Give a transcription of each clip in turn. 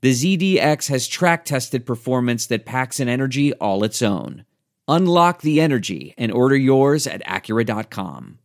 the ZDX has track tested performance that packs an energy all its own. Unlock the energy and order yours at Acura.com.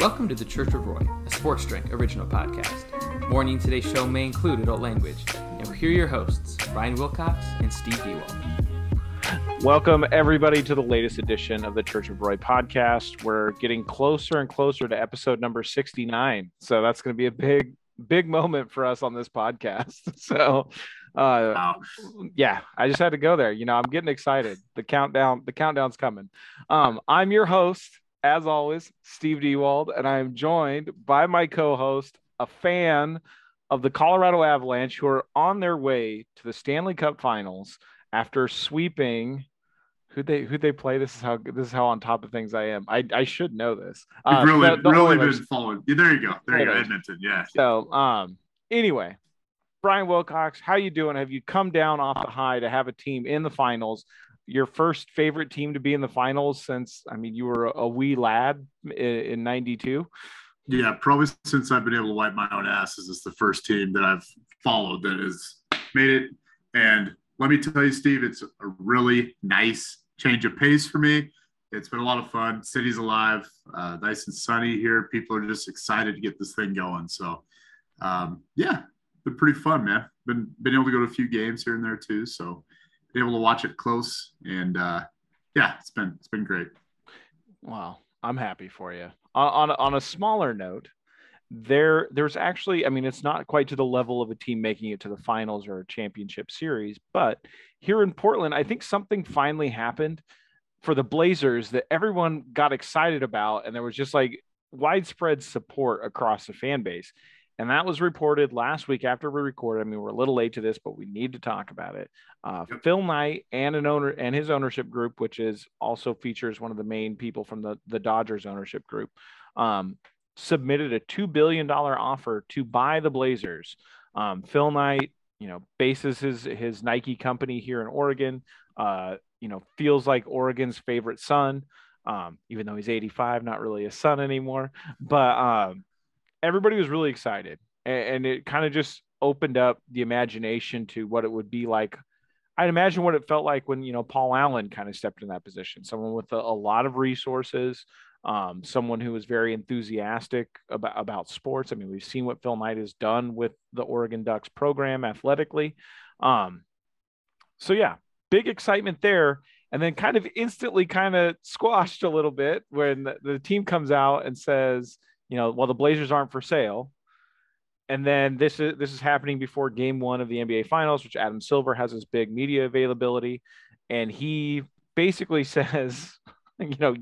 Welcome to the Church of Roy, a sports drink original podcast. Warning today's show may include adult language. And here are your hosts, Brian Wilcox and Steve Dewald. Welcome, everybody, to the latest edition of the Church of Roy podcast. We're getting closer and closer to episode number 69. So that's going to be a big, big moment for us on this podcast. So, uh, wow. yeah, I just had to go there. You know, I'm getting excited. The countdown, the countdown's coming. Um, I'm your host, as always, Steve Dewald, and I am joined by my co-host, a fan of the Colorado Avalanche, who are on their way to the Stanley Cup Finals after sweeping. Who they who they play? This is how this is how on top of things I am. I, I should know this. Uh, really the, the really been following. There you go. There you go. Edmonton. Yeah. So um anyway, Brian Wilcox, how you doing? Have you come down off the high to have a team in the finals? Your first favorite team to be in the finals since I mean you were a, wee lad in '92. Yeah, probably since I've been able to wipe my own ass. Is this the first team that I've followed that has made it? And let me tell you, Steve, it's a really nice change of pace for me. It's been a lot of fun. City's alive, uh, nice and sunny here. People are just excited to get this thing going. So, um, yeah, been pretty fun, man. Been been able to go to a few games here and there too. So able to watch it close, and uh, yeah, it's been it's been great. Wow, I'm happy for you. On on, on a smaller note, there there's actually, I mean, it's not quite to the level of a team making it to the finals or a championship series, but here in Portland, I think something finally happened for the Blazers that everyone got excited about, and there was just like widespread support across the fan base. And that was reported last week after we recorded. I mean, we're a little late to this, but we need to talk about it. Uh, yep. Phil Knight and an owner and his ownership group, which is also features one of the main people from the, the Dodgers ownership group, um, submitted a $2 billion offer to buy the Blazers. Um, Phil Knight, you know, bases his, his Nike company here in Oregon, uh, you know, feels like Oregon's favorite son. Um, even though he's 85, not really a son anymore, but, um, everybody was really excited, and, and it kind of just opened up the imagination to what it would be like. I'd imagine what it felt like when you know Paul Allen kind of stepped in that position. Someone with a, a lot of resources, um, someone who was very enthusiastic about, about sports. I mean, we've seen what Phil Knight has done with the Oregon Ducks program athletically. Um, so yeah, big excitement there. And then kind of instantly kind of squashed a little bit when the, the team comes out and says, you know, well, the Blazers aren't for sale. And then this is this is happening before game one of the NBA finals, which Adam Silver has his big media availability. And he basically says, you know,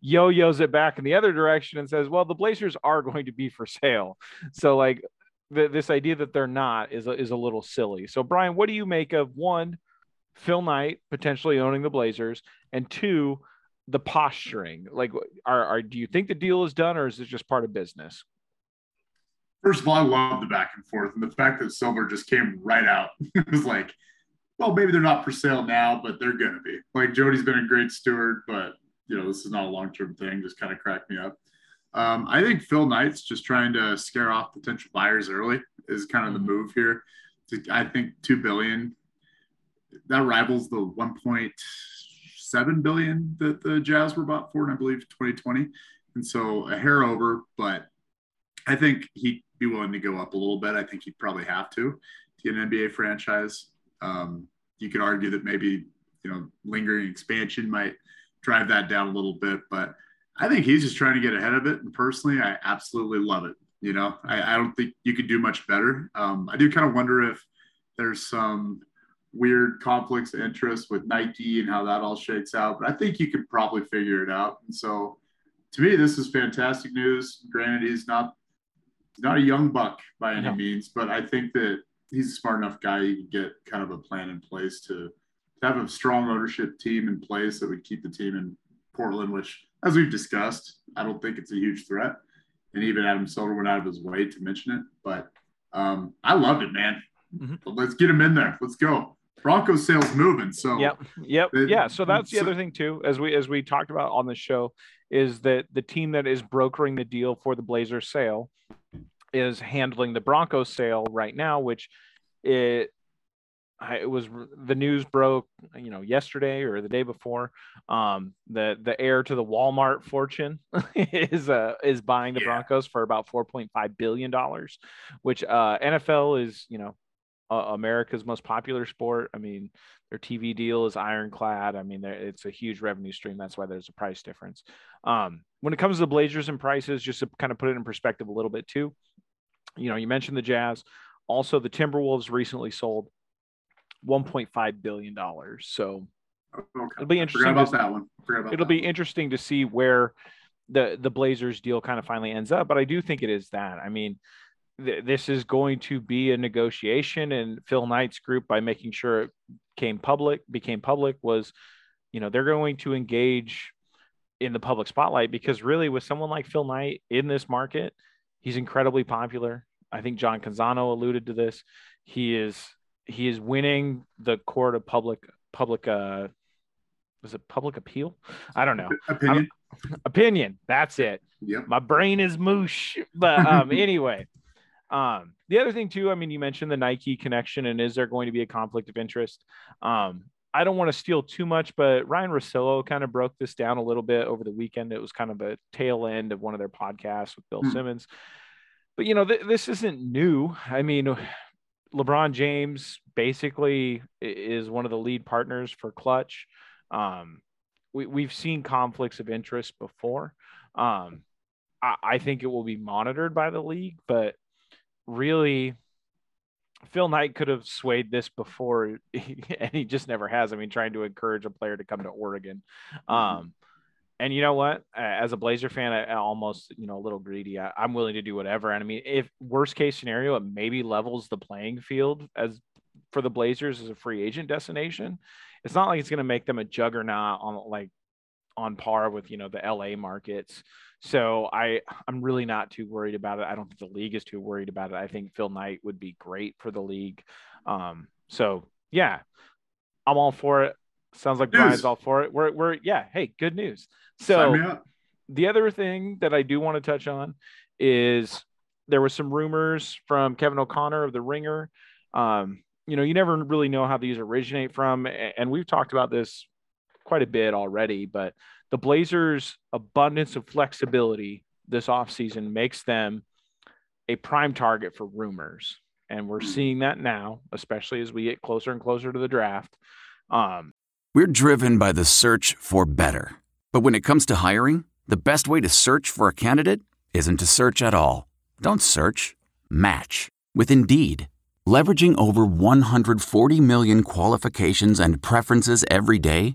yo-yos it back in the other direction and says, well, the Blazers are going to be for sale. So like this idea that they're not is a, is a little silly. So Brian, what do you make of one, Phil Knight potentially owning the Blazers, and two, the posturing? Like, are, are do you think the deal is done, or is it just part of business? First of all, I love the back and forth, and the fact that Silver just came right out. it was like, well, maybe they're not for sale now, but they're gonna be. Like Jody's been a great steward, but you know this is not a long term thing. Just kind of cracked me up. Um, I think Phil Knight's just trying to scare off potential buyers early is kind of the move here. I think two billion that rivals the 1.7 billion that the Jazz were bought for, and I believe 2020, and so a hair over. But I think he'd be willing to go up a little bit. I think he'd probably have to to get an NBA franchise. Um, you could argue that maybe you know lingering expansion might drive that down a little bit, but I think he's just trying to get ahead of it. And personally, I absolutely love it. You know, I, I don't think you could do much better. Um, I do kind of wonder if there's some weird conflicts of interest with Nike and how that all shakes out, but I think you could probably figure it out. And so, to me, this is fantastic news. Granted, he's not he's not a young buck by any no. means, but I think that he's a smart enough guy. You can get kind of a plan in place to, to have a strong ownership team in place that would keep the team in Portland, which, as we've discussed, I don't think it's a huge threat. And even Adam Silver went out of his way to mention it. But um, I loved it, man. Mm-hmm. Let's get him in there. Let's go. Broncos sales moving. So yep, yep, it, yeah. So that's the so, other thing too, as we as we talked about on the show, is that the team that is brokering the deal for the Blazers sale is handling the Broncos sale right now, which it it was the news broke, you know, yesterday or the day before. Um, the the heir to the Walmart fortune is uh is buying the yeah. Broncos for about four point five billion dollars, which uh NFL is you know uh, America's most popular sport. I mean, their TV deal is ironclad. I mean, it's a huge revenue stream. That's why there's a price difference. Um, when it comes to the Blazers and prices, just to kind of put it in perspective a little bit too. You know, you mentioned the Jazz. Also, the Timberwolves recently sold 1.5 billion dollars. So okay. it'll be interesting. about to, that one. About it'll that be one. interesting to see where the the Blazers deal kind of finally ends up. But I do think it is that. I mean, th- this is going to be a negotiation, and Phil Knight's group, by making sure it came public, became public, was, you know, they're going to engage in the public spotlight because really, with someone like Phil Knight in this market, he's incredibly popular. I think John Canzano alluded to this. He is he is winning the court of public public uh was it public appeal? I don't know. Opinion. Opinion. That's it. Yep. My brain is moosh. But um anyway. Um the other thing too, I mean, you mentioned the Nike connection and is there going to be a conflict of interest? Um, I don't want to steal too much, but Ryan Russillo kind of broke this down a little bit over the weekend. It was kind of a tail end of one of their podcasts with Bill hmm. Simmons. But you know, th- this isn't new. I mean, LeBron James basically is one of the lead partners for Klutch. Um, we, we've seen conflicts of interest before. Um, I, I think it will be monitored by the league, but really, Phil Knight could have swayed this before, and he just never has. I mean, trying to encourage a player to come to Oregon. Mm-hmm. Um, and you know what? As a Blazer fan, I, I almost you know a little greedy. I, am willing to do whatever. And I mean, if worst case scenario, it maybe levels the playing field as for the Blazers as a free agent destination. It's not like it's going to make them a juggernaut on like on par with you know the LA markets. So I I'm really not too worried about it. I don't think the league is too worried about it. I think Phil Knight would be great for the league. Um, so yeah, I'm all for it. Sounds like news. Brian's all for it. We're we're yeah. Hey, good news. So the other thing that I do want to touch on is there was some rumors from Kevin O'Connor of the Ringer. Um, you know, you never really know how these originate from, and we've talked about this quite a bit already. But the Blazers' abundance of flexibility this offseason makes them a prime target for rumors. And we're hmm. seeing that now, especially as we get closer and closer to the draft. Um, we're driven by the search for better. But when it comes to hiring, the best way to search for a candidate isn't to search at all. Don't search, match with Indeed. Leveraging over 140 million qualifications and preferences every day,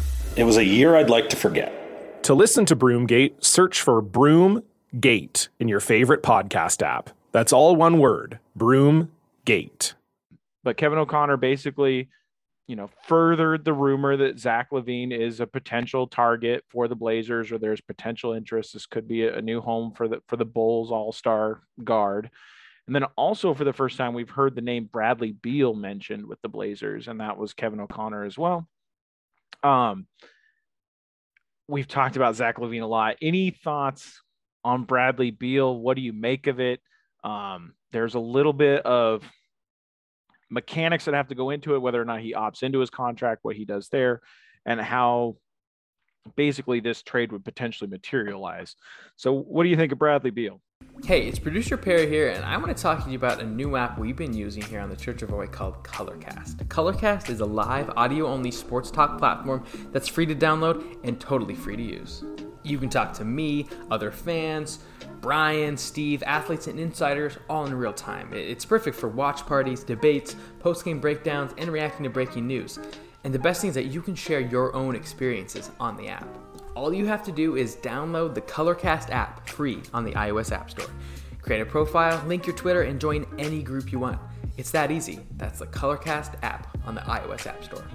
It was a year I'd like to forget. To listen to Broomgate, search for Broomgate in your favorite podcast app. That's all one word Broomgate. But Kevin O'Connor basically, you know, furthered the rumor that Zach LaVine is a potential target for the Blazers, or there's potential interest. This could be a new home for the for the Bulls All Star guard. And then also for the first time, we've heard the name Bradley Beal mentioned with the Blazers, and that was Kevin O'Connor as well. Um, we've talked about Zach LaVine a lot. Any thoughts on Bradley Beal? What do you make of it? Um, there's a little bit of mechanics that have to go into it, whether or not he opts into his contract, what he does there, and how basically this trade would potentially materialize. So, what do you think of Bradley Beal? Hey, it's producer Perry here, and I want to talk to you about a new app we've been using here on the Church of Roy called Colorcast. Colorcast is a live, audio only sports talk platform that's free to download and totally free to use. You can talk to me, other fans, Brian, Steve, athletes, and insiders all in real time. It's perfect for watch parties, debates, post game breakdowns, and reacting to breaking news. And the best thing is that you can share your own experiences on the app. All you have to do is download the Colorcast app free on the iOS App Store. Create a profile, link your Twitter, and join any group you want. It's that easy. That's the Colorcast app on the iOS App Store.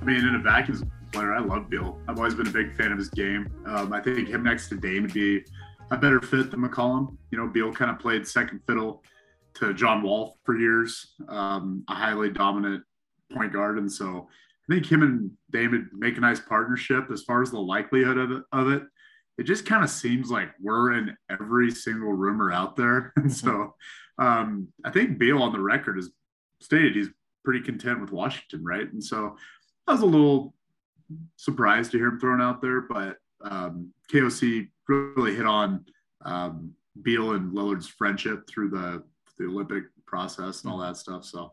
I mean, in a vacuum player, I love Beal. I've always been a big fan of his game. Um, I think him next to Dame would be a better fit than McCollum. You know, Beal kind of played second fiddle to John Wall for years, um, a highly dominant point guard. And so I think him and David make a nice partnership as far as the likelihood of it. Of it. It just kind of seems like we're in every single rumor out there. And so um, I think Beal on the record has stated he's pretty content with Washington, right? And so I was a little surprised to hear him thrown out there, but um, KOC really hit on um, Beal and Lillard's friendship through the the Olympic process and all that stuff. So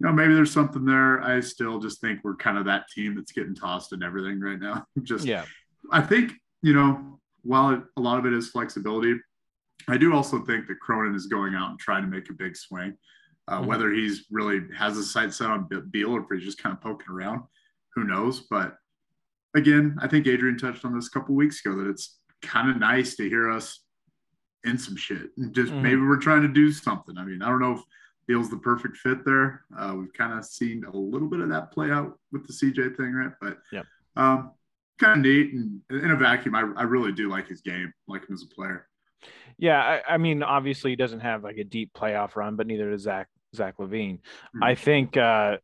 you know, maybe there's something there. I still just think we're kind of that team that's getting tossed and everything right now. just, yeah, I think, you know, while it, a lot of it is flexibility, I do also think that Cronin is going out and trying to make a big swing. Uh, mm-hmm. Whether he's really has his sight set on Beal or if he's just kind of poking around, who knows? But again, I think Adrian touched on this a couple weeks ago that it's kind of nice to hear us in some shit. And just mm-hmm. maybe we're trying to do something. I mean, I don't know if feels the perfect fit there. Uh, we've kind of seen a little bit of that play out with the CJ thing, right? But yeah, um, kind of neat. And in a vacuum, I, I really do like his game, like him as a player. Yeah, I, I, mean, obviously he doesn't have like a deep playoff run, but neither does Zach Zach LaVine. Mm-hmm. I think uh,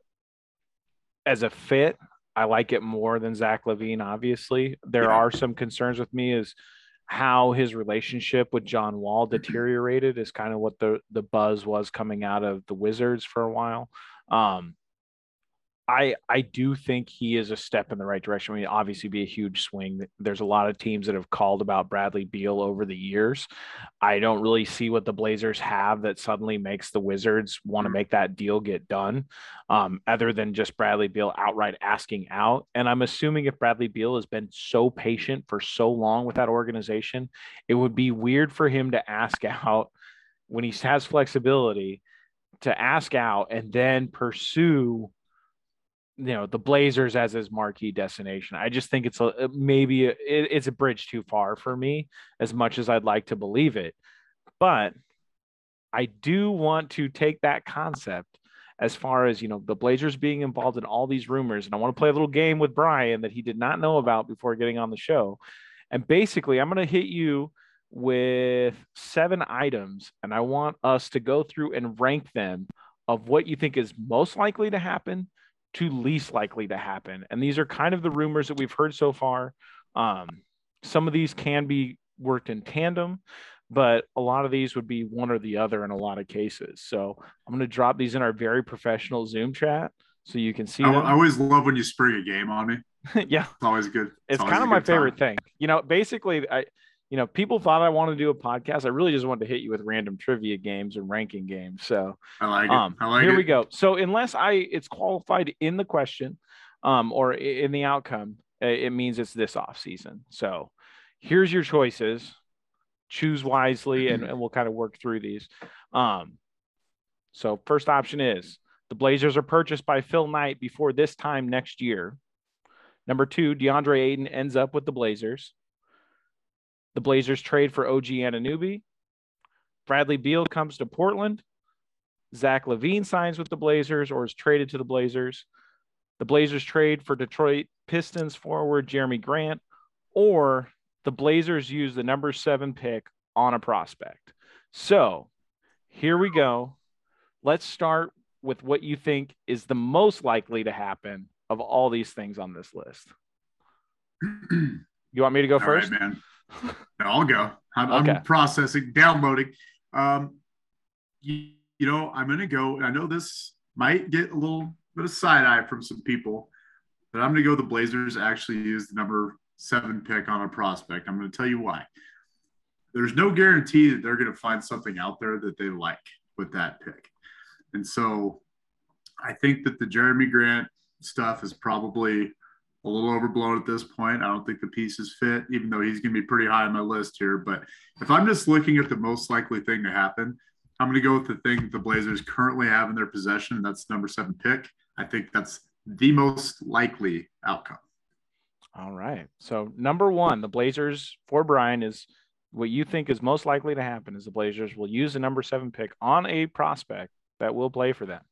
as a fit, I like it more than Zach LaVine. Obviously, there yeah. are some concerns with me. Is how his relationship with John Wall deteriorated is kind of what the the buzz was coming out of the Wizards for a while. Um, I I do think he is a step in the right direction. I mean, obviously, be a huge swing. There's a lot of teams that have called about Bradley Beal over the years. I don't really see what the Blazers have that suddenly makes the Wizards want to mm-hmm. make that deal get done, um, other than just Bradley Beal outright asking out. And I'm assuming if Bradley Beal has been so patient for so long with that organization, it would be weird for him to ask out when he has flexibility to ask out and then pursue you know the Blazers as his marquee destination. I just think it's a maybe it, it's a bridge too far for me as much as I'd like to believe it. But I do want to take that concept as far as you know the Blazers being involved in all these rumors and I want to play a little game with Brian that he did not know about before getting on the show. And basically I'm going to hit you with seven items and I want us to go through and rank them of what you think is most likely to happen to least likely to happen. And these are kind of the rumors that we've heard so far. Um, some of these can be worked in tandem, but a lot of these would be one or the other in a lot of cases. So I'm going to drop these in our very professional Zoom chat so you can see. I, them. I always love when you spring a game on me. yeah, it's always good. It's, it's kind of my favorite thing. You know, basically, I you know, people thought I wanted to do a podcast. I really just wanted to hit you with random trivia games and ranking games. So I like it. Um, I like here it. we go. So unless I it's qualified in the question, um, or in the outcome, it means it's this off season. So here's your choices. Choose wisely, and, and we'll kind of work through these. Um, so first option is the Blazers are purchased by Phil Knight before this time next year. Number two, DeAndre Ayton ends up with the Blazers. The Blazers trade for OG Anunoby. Bradley Beal comes to Portland. Zach LaVine signs with the Blazers or is traded to the Blazers. The Blazers trade for Detroit Pistons forward Jerami Grant, or the Blazers use the number seven pick on a prospect. So here we go. Let's start with what you think is the most likely to happen of all these things on this list. you want me to go all first? Right, man. I'll go. I'm, okay. I'm processing, downloading. Um, you, you know, I'm going to go. I know this might get a little bit of side eye from some people, but I'm going to go. The Blazers actually use the number seven pick on a prospect. I'm going to tell you why. There's no guarantee that they're going to find something out there that they like with that pick. And so I think that the Jerami Grant stuff is probably a little overblown at this point. I don't think the pieces fit, even though he's going to be pretty high on my list here. But if I'm just looking at the most likely thing to happen, I'm going to go with the thing the Blazers currently have in their possession. That's number seven pick. I think that's the most likely outcome. All right. So number one, the Blazers for Brian is what you think is most likely to happen is the Blazers will use the number seven pick on a prospect that will play for them.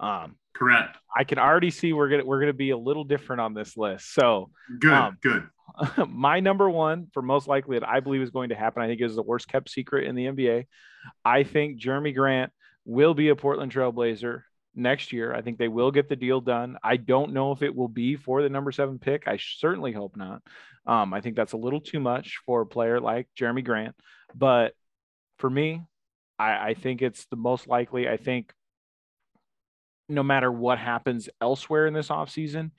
Um, Correct. I can already see we're gonna we're gonna be a little different on this list. So good, um, good. My number one for most likely that I believe is going to happen, I think is the worst kept secret in the NBA. I think Jerami Grant will be a Portland Trailblazer next year. I think they will get the deal done. I don't know if it will be for the number seven pick. I certainly hope not. Um, I think that's a little too much for a player like Jerami Grant. But for me, I, I think it's the most likely. I think no matter what happens elsewhere in this offseason,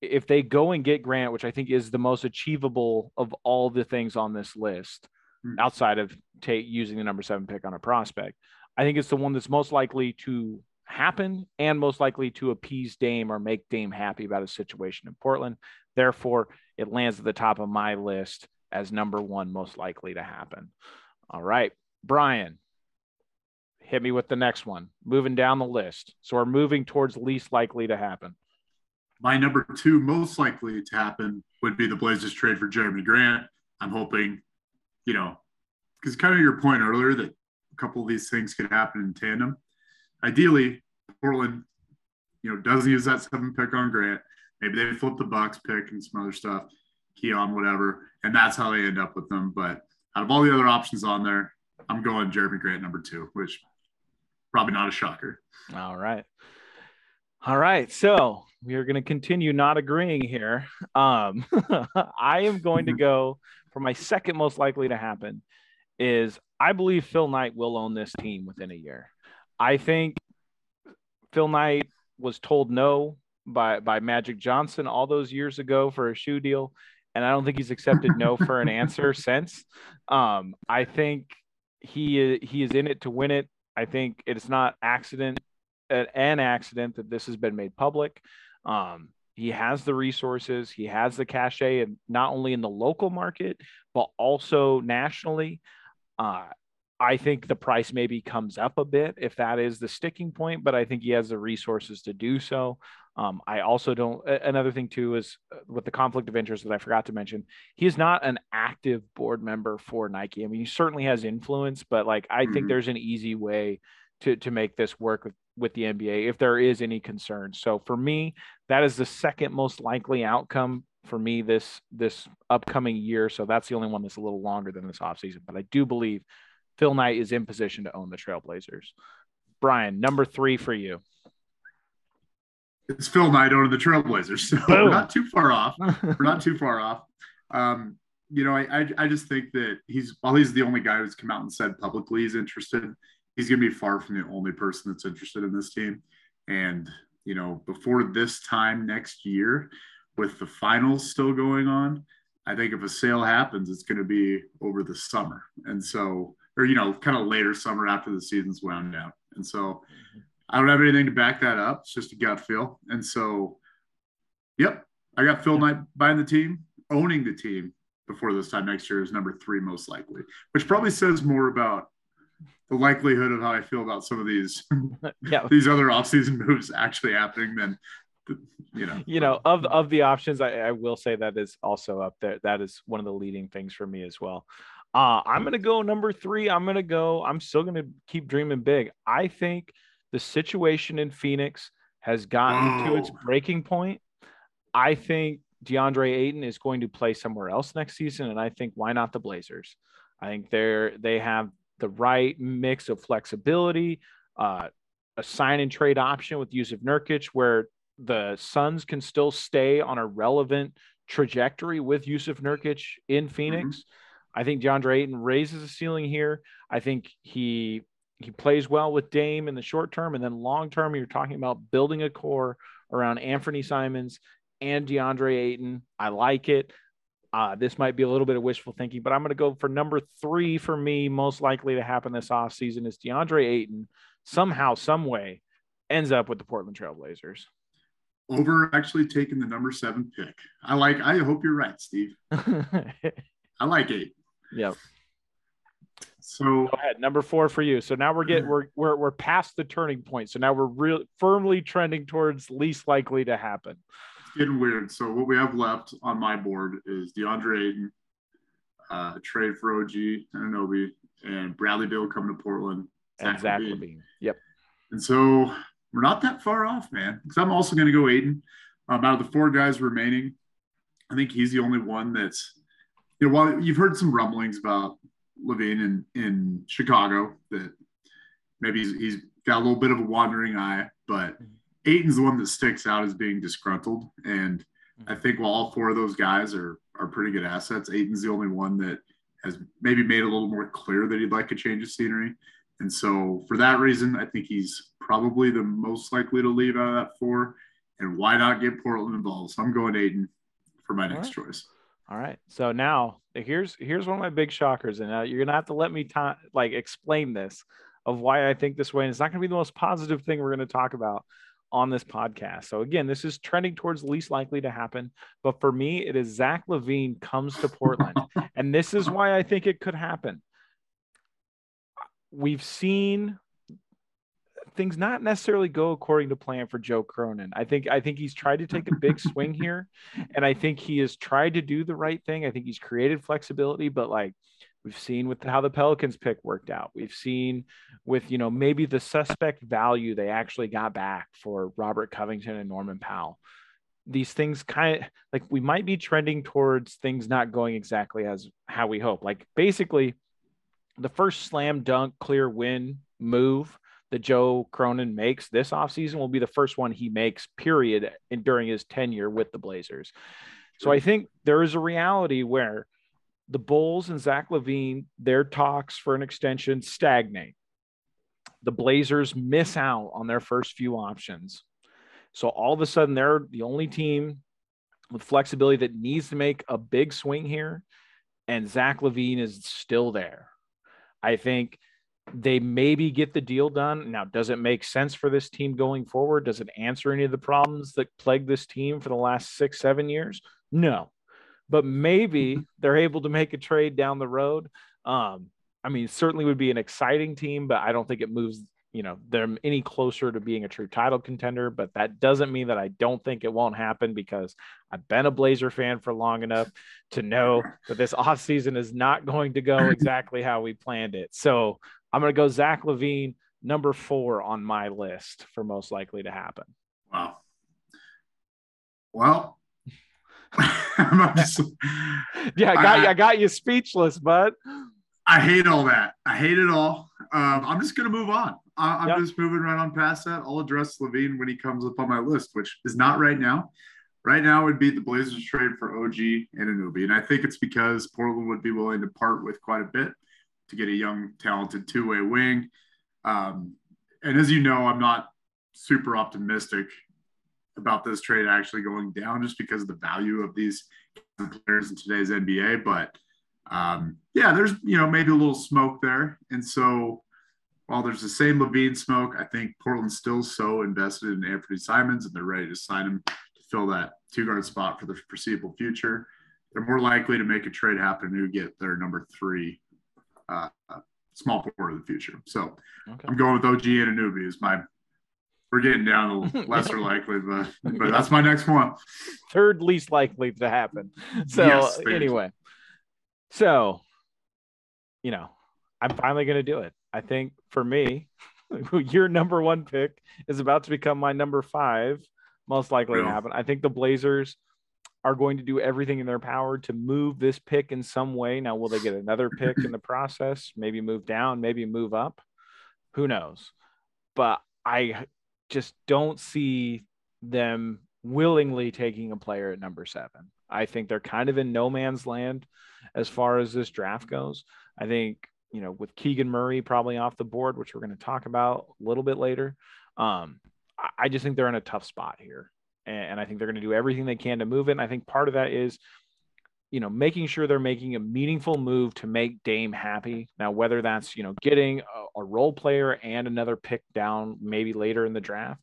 if they go and get Grant, which I think is the most achievable of all the things on this list, mm-hmm. outside of take using the number seven pick on a prospect, I think it's the one that's most likely to happen and most likely to appease Dame or make Dame happy about his situation in Portland. Therefore, it lands at the top of my list as number one most likely to happen. All right, Brian, hit me with the next one. Moving down the list. So we're moving towards least likely to happen. My number two most likely to happen would be the Blazers trade for Jerami Grant. I'm hoping, you know, because kind of your point earlier that a couple of these things could happen in tandem. Ideally, Portland, you know, doesn't use that seven pick on Grant. Maybe they flip the Bucks pick and some other stuff, Keon, whatever, and that's how they end up with them. But out of all the other options on there, I'm going Jerami Grant number two, which probably not a shocker. All right. All right. So we are going to continue not agreeing here. Um, I am going to go for my second most likely to happen is I believe Phil Knight will own this team within a year. I think Phil Knight was told no by by Magic Johnson all those years ago for a shoe deal, and I don't think he's accepted no for an answer since. Um, I think he he is in it to win it. I think it's not accident an accident that this has been made public. Um, he has the resources, he has the cachet, and not only in the local market but also nationally. Uh, I think the price maybe comes up a bit if that is the sticking point, but I think he has the resources to do so. Um, I also don't. Another thing too is uh, with the conflict of interest that I forgot to mention. He is not an active board member for Nike. I mean, he certainly has influence, but like I mm-hmm. think there's an easy way to to make this work with with the NBA if there is any concern. So for me, that is the second most likely outcome for me this this upcoming year. So that's the only one that's a little longer than this offseason. But I do believe Phil Knight is in position to own the Trailblazers. Brian, number three for you. It's Phil Knight owning the Trailblazers. So we're not too far off. we're not too far off. Um, you know, I, I, I just think that he's while he's the only guy who's come out and said publicly he's interested, he's going to be far from the only person that's interested in this team. And you know, before this time next year, with the finals still going on, I think if a sale happens, it's going to be over the summer. And so, or, you know, kind of later summer after the season's wound out. And so mm-hmm. I don't have anything to back that up. It's just a gut feel. And so, yep, I got Phil Knight buying the team, owning the team before this time next year is number three most likely, which probably says more about the likelihood of how I feel about some of these yeah. these other offseason moves actually happening than you know you know of of the options I, I will say that is also up there that is one of the leading things for me as well uh i'm gonna go number three. I'm gonna go i'm still gonna keep dreaming big. I think the situation in phoenix has gotten to its breaking point. I think deandre ayton is going to play somewhere else next season and i think why not the blazers? I think they're they have the right mix of flexibility uh a sign and trade option with Jusuf Nurkic, where the Suns can still stay on a relevant trajectory with Jusuf Nurkic in Phoenix. Mm-hmm. I think DeAndre Ayton raises the ceiling here. I think he he plays well with Dame in the short term, and then long term, you're talking about building a core around Anthony Simons and DeAndre Ayton. I like it. Uh, this might be a little bit of wishful thinking, but I'm going to go for number three for me. Most likely to happen this offseason is DeAndre Ayton somehow, some way ends up with the Portland Trailblazers over actually taking the number seven pick. I like. I hope you're right, Steve. I like eight. Yep. So go ahead, number four for you. So now we're getting we're we're we're past the turning point. So now we're real firmly trending towards least likely to happen. It's getting weird. So what we have left on my board is DeAndre Ayton, uh, trade for OG Anunoby, and Bradley Beal coming to Portland. And Zach LaVine. Yep. And so we're not that far off, man. Because I'm also going to go Ayton. Um, out of the four guys remaining, I think he's the only one that's, you know, while you've heard some rumblings about LaVine in, in Chicago that maybe he's, he's got a little bit of a wandering eye, but mm-hmm. Ayton's the one that sticks out as being disgruntled. And I mm-hmm. think while all four of those guys are are pretty good assets, Ayton's the only one that has maybe made a little more clear that he'd like a change of scenery. And so for that reason, I think he's probably the most likely to leave out of that four. And why not get Portland involved? So I'm going Ayton for my next right. choice. All right. So now here's here's one of my big shockers, and uh, you're gonna have to let me ta- like explain this of why I think this way. And it's not gonna be the most positive thing we're gonna talk about on this podcast. So again, this is trending towards least likely to happen, but for me, it is Zach LaVine comes to Portland, and this is why I think it could happen we've seen things not necessarily go according to plan for Joe Cronin. I think I think he's tried to take a big swing here, and I think he has tried to do the right thing. I think he's created flexibility, but like we've seen with how the Pelicans pick worked out, we've seen with you know maybe the suspect value they actually got back for Robert Covington and Norman Powell. These things kind of like we might be trending towards things not going exactly as how we hope. Like basically the first slam dunk clear win move that Joe Cronin makes this offseason will be the first one he makes, period, in, during his tenure with the Blazers. So I think there is a reality where the Bulls and Zach LaVine, their talks for an extension stagnate. The Blazers miss out on their first few options. So all of a sudden, they're the only team with flexibility that needs to make a big swing here. And Zach LaVine is still there. I think they maybe get the deal done. Now, does it make sense for this team going forward? Does it answer any of the problems that plagued this team for the last six, seven years? No. But maybe they're able to make a trade down the road. Um, I mean, certainly would be an exciting team, but I don't think it moves you know they're any closer to being a true title contender but that doesn't mean that i don't think it won't happen because i've been a blazer fan for long enough to know that this offseason is not going to go exactly how we planned it so i'm going to go zach LaVine, number four on my list for most likely to happen wow well just, yeah i got I, you i got you speechless bud I hate all that. I hate it all. Um, I'm just going to move on. I, am Yep. just moving right on past that. I'll address LaVine when he comes up on my list, which is not right now. Right now would be the Blazers trade for OG Anunoby. And I think it's because Portland would be willing to part with quite a bit to get a young, talented two way wing. Um, and as you know, I'm not super optimistic about this trade actually going down just because of the value of these players in today's NBA. But um, yeah, there's you know maybe a little smoke there, and so while there's the same LaVine smoke, I think Portland's still so invested in Anthony Simons and they're ready to sign him to fill that two guard spot for the foreseeable future. They're more likely to make a trade happen to get their number three uh, small forward of the future. So Okay. I'm going with OG Anunoby is my. We're getting down to lesser likely, but but that's my next one. Third least likely to happen. So Yes, anyway, so you know, I'm finally going to do it. I think for me, your number one pick is about to become my number five, most likely to happen. I think the Blazers are going to do everything in their power to move this pick in some way. Now, will they get another pick in the process? Maybe move down, maybe move up. Who knows? But I just don't see them willingly taking a player at number seven. I think they're kind of in no man's land as far as this draft goes. I think, you know, with Keegan Murray probably off the board, which we're going to talk about a little bit later, um, I- I just think they're in a tough spot here. And, and I think they're going to do everything they can to move it. And I think part of that is, you know, making sure they're making a meaningful move to make Dame happy. Now, whether that's, you know, getting a, a role player and another pick down maybe later in the draft,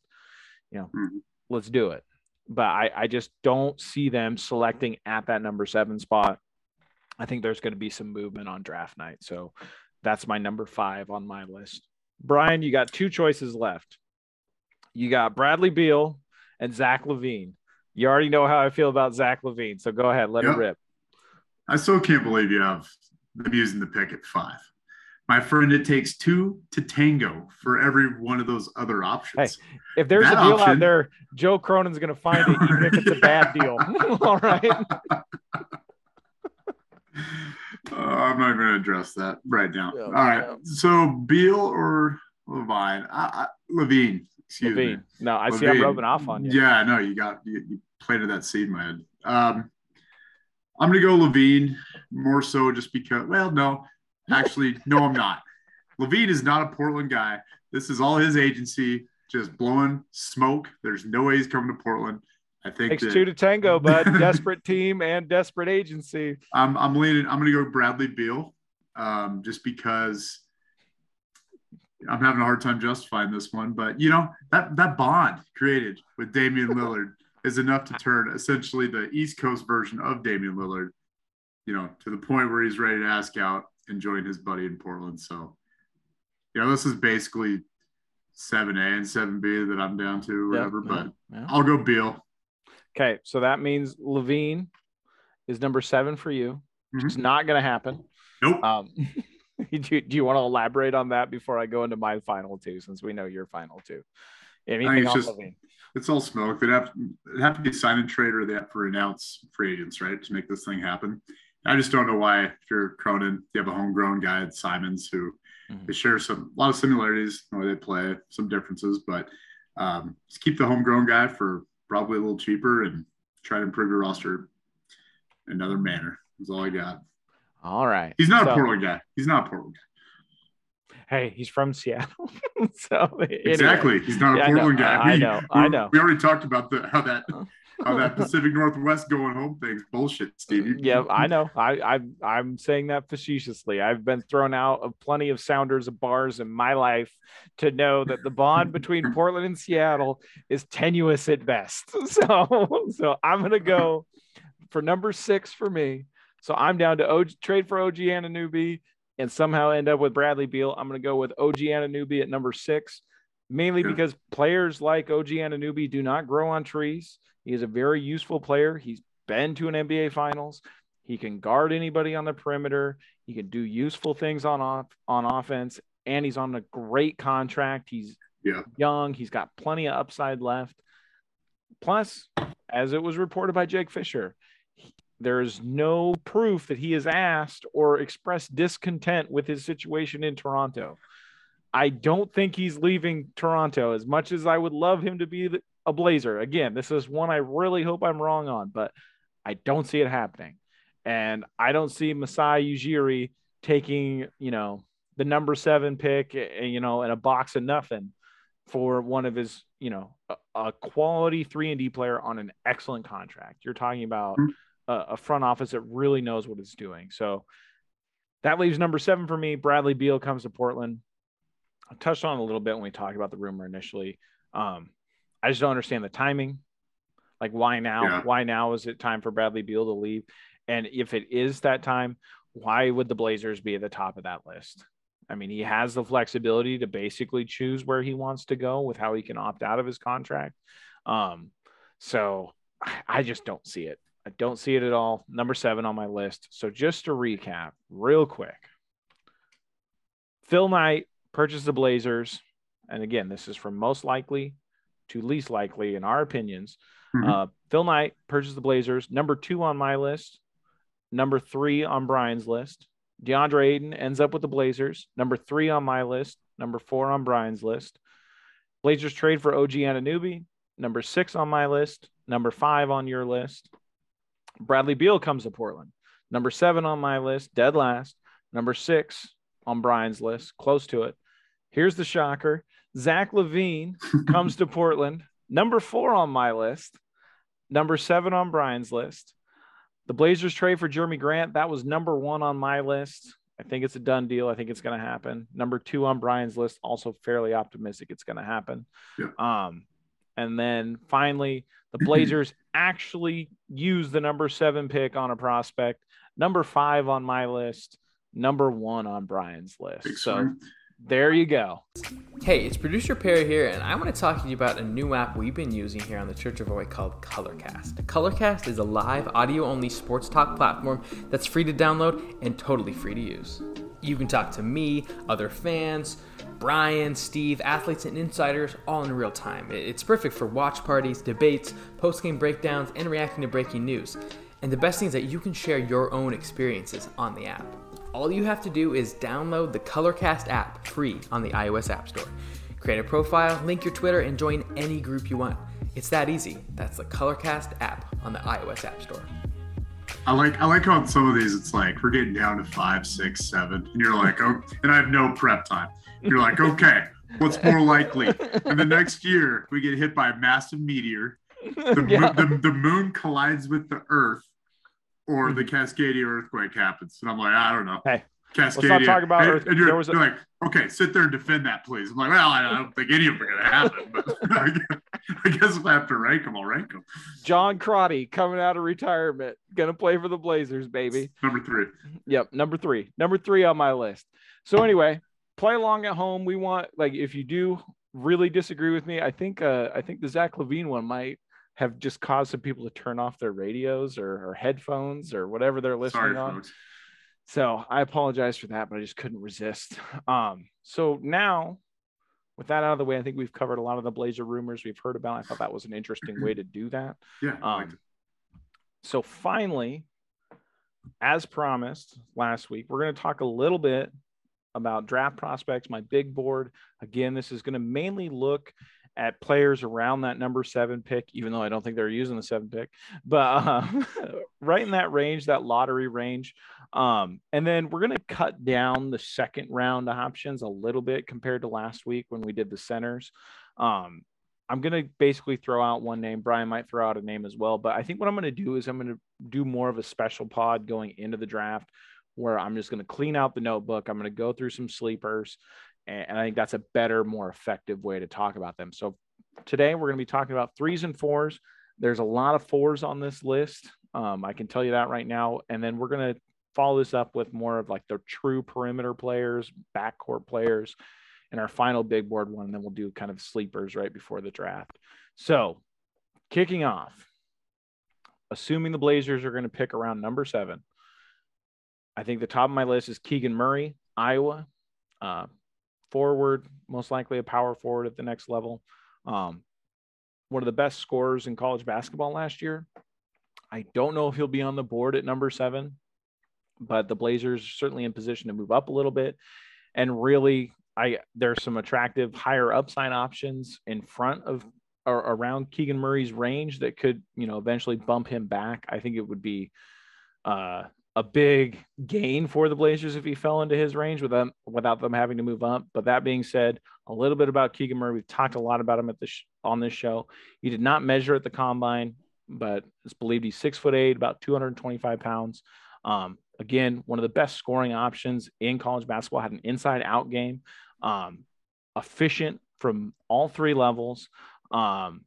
you know, Mhm. let's do it. But I, I just don't see them selecting at that number seven spot. I think there's going to be some movement on draft night. So that's my number five on my list. Brian, you got two choices left. You got Bradley Beal and Zach LaVine. You already know how I feel about Zach LaVine. So go ahead, let Yep. it rip. I still can't believe you have them using the pick at five. My friend, it takes two to tango for every one of those other options. If there's That a deal out there, Joe Cronin's going to find it, even if it's a bad deal. All right. Uh, I'm not going to address that right now. Yeah, All right. yeah. So Beal or LaVine? I, I, LaVine. Excuse LaVine. me. No, I see I'm LaVine. rubbing off on you. Yeah, I know you got you, you planted that seed in my head. Um, I'm to go LaVine more so just because. Well, no, actually, no, I'm not. LaVine is not a Portland guy. This is all his agency, just blowing smoke. There's no way he's coming to Portland. I think Takes that- two to tango, but desperate team and desperate agency. I'm I'm leaning. I'm to go Bradley Beal, um, just because I'm having a hard time justifying this one. But you know that that bond created with Damian Lillard is enough to turn essentially the East Coast version of Damian Lillard, you know, to the point where he's ready to ask out and join his buddy in Portland. So, you know, this is basically seven A and seven B that I'm down to, or whatever. yeah, but yeah. I'll go Beal. Okay, so that means LaVine is number seven for you. It's not going to happen. Nope. Um, do, you, do you want to elaborate on that before I go into my final two, since we know your final two? I Anything it's just, it's all smoke. They'd have it'd have to be sign and trade or they have to announce free agents, right, to make this thing happen. I just don't know why. If you're Cronin, you have a homegrown guy at Simons who Mhm. they share some a lot of similarities in the way they play, some differences, but um, just keep the homegrown guy for probably a little cheaper and try to improve your roster in another manner. That's all I got. All right. He's not So- a Portland guy. He's not a Portland guy. Hey, he's from Seattle. so anyway. Exactly. He's not a Yeah, I Portland guy. I- I We- know, I know. We already talked about the how that how that Pacific Northwest going home thing's bullshit, Steve. Yeah, I know. I, I I'm saying that facetiously. I've been thrown out of plenty of sounders of bars in my life to know that the bond between Portland and Seattle is tenuous at best. So so I'm gonna go for number six for me. So I'm down to OG, trade for OG Anunoby and somehow end up with Bradley Beal. I'm gonna go with OG Anunoby at number six, mainly because players like OG Anunoby do not grow on trees. He is a very useful player. He's been to an NBA Finals. He can guard anybody on the perimeter. He can do useful things on off on offense, and he's on a great contract. He's Yeah. young. He's got plenty of upside left. Plus, as it was reported by Jake Fisher, he- there is no proof that he has asked or expressed discontent with his situation in Toronto. I don't think he's leaving Toronto as much as I would love him to be a Blazer. Again, this is one I really hope I'm wrong on, but I don't see it happening. And I don't see Masai Ujiri taking, you know, the number seven pick, eh, eh, you know, and a box of nothing for one of his, you know, a, a quality three and D player on an excellent contract. You're talking about mm-hmm. A, a, front office that really knows what it's doing. So that leaves number seven for me. Bradley Beal comes to Portland. I touched on a little bit when we talked about the rumor initially. Um, I just don't understand the timing. Like, why now? Yeah. Why now is it time for Bradley Beal to leave? And if it is that time, why would the Blazers be at the top of that list? I mean, he has the flexibility to basically choose where he wants to go with how he can opt out of his contract. Um, so I just don't see it. I don't see it at all. Number seven on my list. So just to recap, real quick Phil Knight purchased the Blazers. And again, this is from most likely to least likely in our opinions. Mm-hmm. Uh, Phil Knight purchased the Blazers. Number two on my list. Number three on Brian's list. DeAndre Ayton ends up with the Blazers. Number three on my list. Number four on Brian's list. Blazers trade for OG Anunoby. Number six on my list. Number five on your list. Bradley Beal comes to Portland. Number seven on my list, dead last. Number six on Brian's list, close to it. Here's the shocker Zach LaVine comes to Portland. Number four on my list. Number seven on Brian's list. The Blazers trade for Jerami Grant. That was number one on my list. I think it's a done deal. I think it's going to happen. Number two on Brian's list, also fairly optimistic it's going to happen. Yeah. Um, and then finally, the Blazers actually use the number seven pick on a prospect, number five on my list, number one on Brian's list. so there you go. Hey, it's producer Perry here, and I want to talk to you about a new app we've been using here on the Church of Roy called Colorcast. Colorcast is a live audio only sports talk platform that's free to download and totally free to use. You can talk to me, other fans, Brian, Steve, athletes, and insiders all in real time. It's perfect for watch parties, debates, post game breakdowns, and reacting to breaking news. And the best thing is that you can share your own experiences on the app. All you have to do is download the Colorcast app free on the iOS App Store. Create a profile, link your Twitter, and join any group you want. It's that easy. That's the Colorcast app on the iOS App Store. I like I like how some of these it's like we're getting down to five, six, seven, and you're like, oh, and I have no prep time. You're like, okay, what's more likely? And the next year we get hit by a massive meteor, the, yeah. moon, the, the moon collides with the Earth, or hmm. the Cascadia earthquake happens, and I'm like, I don't know. Hey, Cascadia. Let's not talk about Earth. And you're, a... you're, like, okay, sit there and defend that, please. I'm like, well, I don't think any of them are going to happen, but I guess if I have to rank them, I'll rank them. John Crotty coming out of retirement, going to play for the Blazers, baby. Number three. Yep, number three. Number three on my list. So anyway, play along at home. We want like if you do really disagree with me, I think uh, I think the Zach LaVine one might have just caused some people to turn off their radios or, or headphones or whatever they're listening Sorry, on. Folks. So I apologize for that, but I just couldn't resist. Um, so now, with that out of the way, I think we've covered a lot of the Blazer rumors we've heard about. I thought that was an interesting way to do that. Yeah. Um, so finally, as promised last week, we're going to talk a little bit about draft prospects, my big board. Again, this is going to mainly look at players around that number seven pick, even though I don't think they're using the seven pick, but uh, right in that range, that lottery range. Um, and then we're going to cut down the second round options a little bit compared to last week when we did the centers. Um, I'm going to basically throw out one name. Brian might throw out a name as well. But I think what I'm going to do is I'm going to do more of a special pod going into the draft where I'm just going to clean out the notebook. I'm going to go through some sleepers and I think that's a better, more effective way to talk about them. So today we're going to be talking about threes and fours. There's a lot of fours on this list. Um, I can tell you that right now. And then we're going to follow this up with more of like the true perimeter players, backcourt players, and our final big board one. And then we'll do kind of sleepers right before the draft. So kicking off, assuming the Blazers are going to pick around number seven, I think the top of my list is Keegan Murray, Iowa. Uh, forward, most likely a power forward at the next level. Um, one of the best scorers in college basketball last year. I don't know if he'll be on the board at number seven, but the Blazers certainly in position to move up a little bit and really I there's some attractive higher upside options in front of or around Keegan Murray's range that could, you know, eventually bump him back. I think it would be uh, a big gain for the Blazers if he fell into his range without without them having to move up. But that being said, a little bit about Keegan Murray. We've talked a lot about him at the sh- on this show. He did not measure at the combine, but it's believed he's six foot eight, about 225 pounds. Um, again, one of the best scoring options in college basketball. Had an inside out game, um, efficient from all three levels. Um,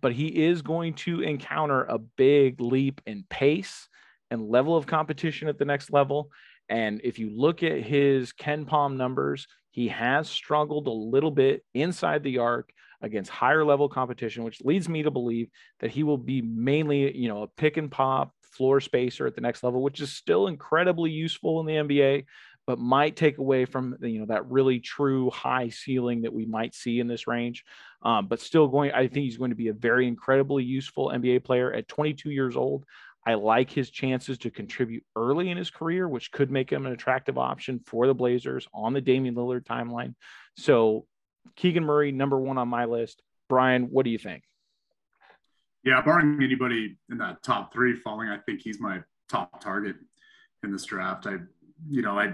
but he is going to encounter a big leap in pace and level of competition at the next level. And if you look at his KenPom numbers, he has struggled a little bit inside the arc against higher level competition, which leads me to believe that he will be mainly, you know, a pick and pop floor spacer at the next level, which is still incredibly useful in the NBA, but might take away from you know that really true high ceiling that we might see in this range. Um, but still going, I think he's going to be a very incredibly useful NBA player at 22 years old. I like his chances to contribute early in his career, which could make him an attractive option for the Blazers on the Damian Lillard timeline. So, Keegan Murray, number one on my list. Brian, what do you think? Yeah, barring anybody in that top three falling, I think he's my top target in this draft. I, you know, I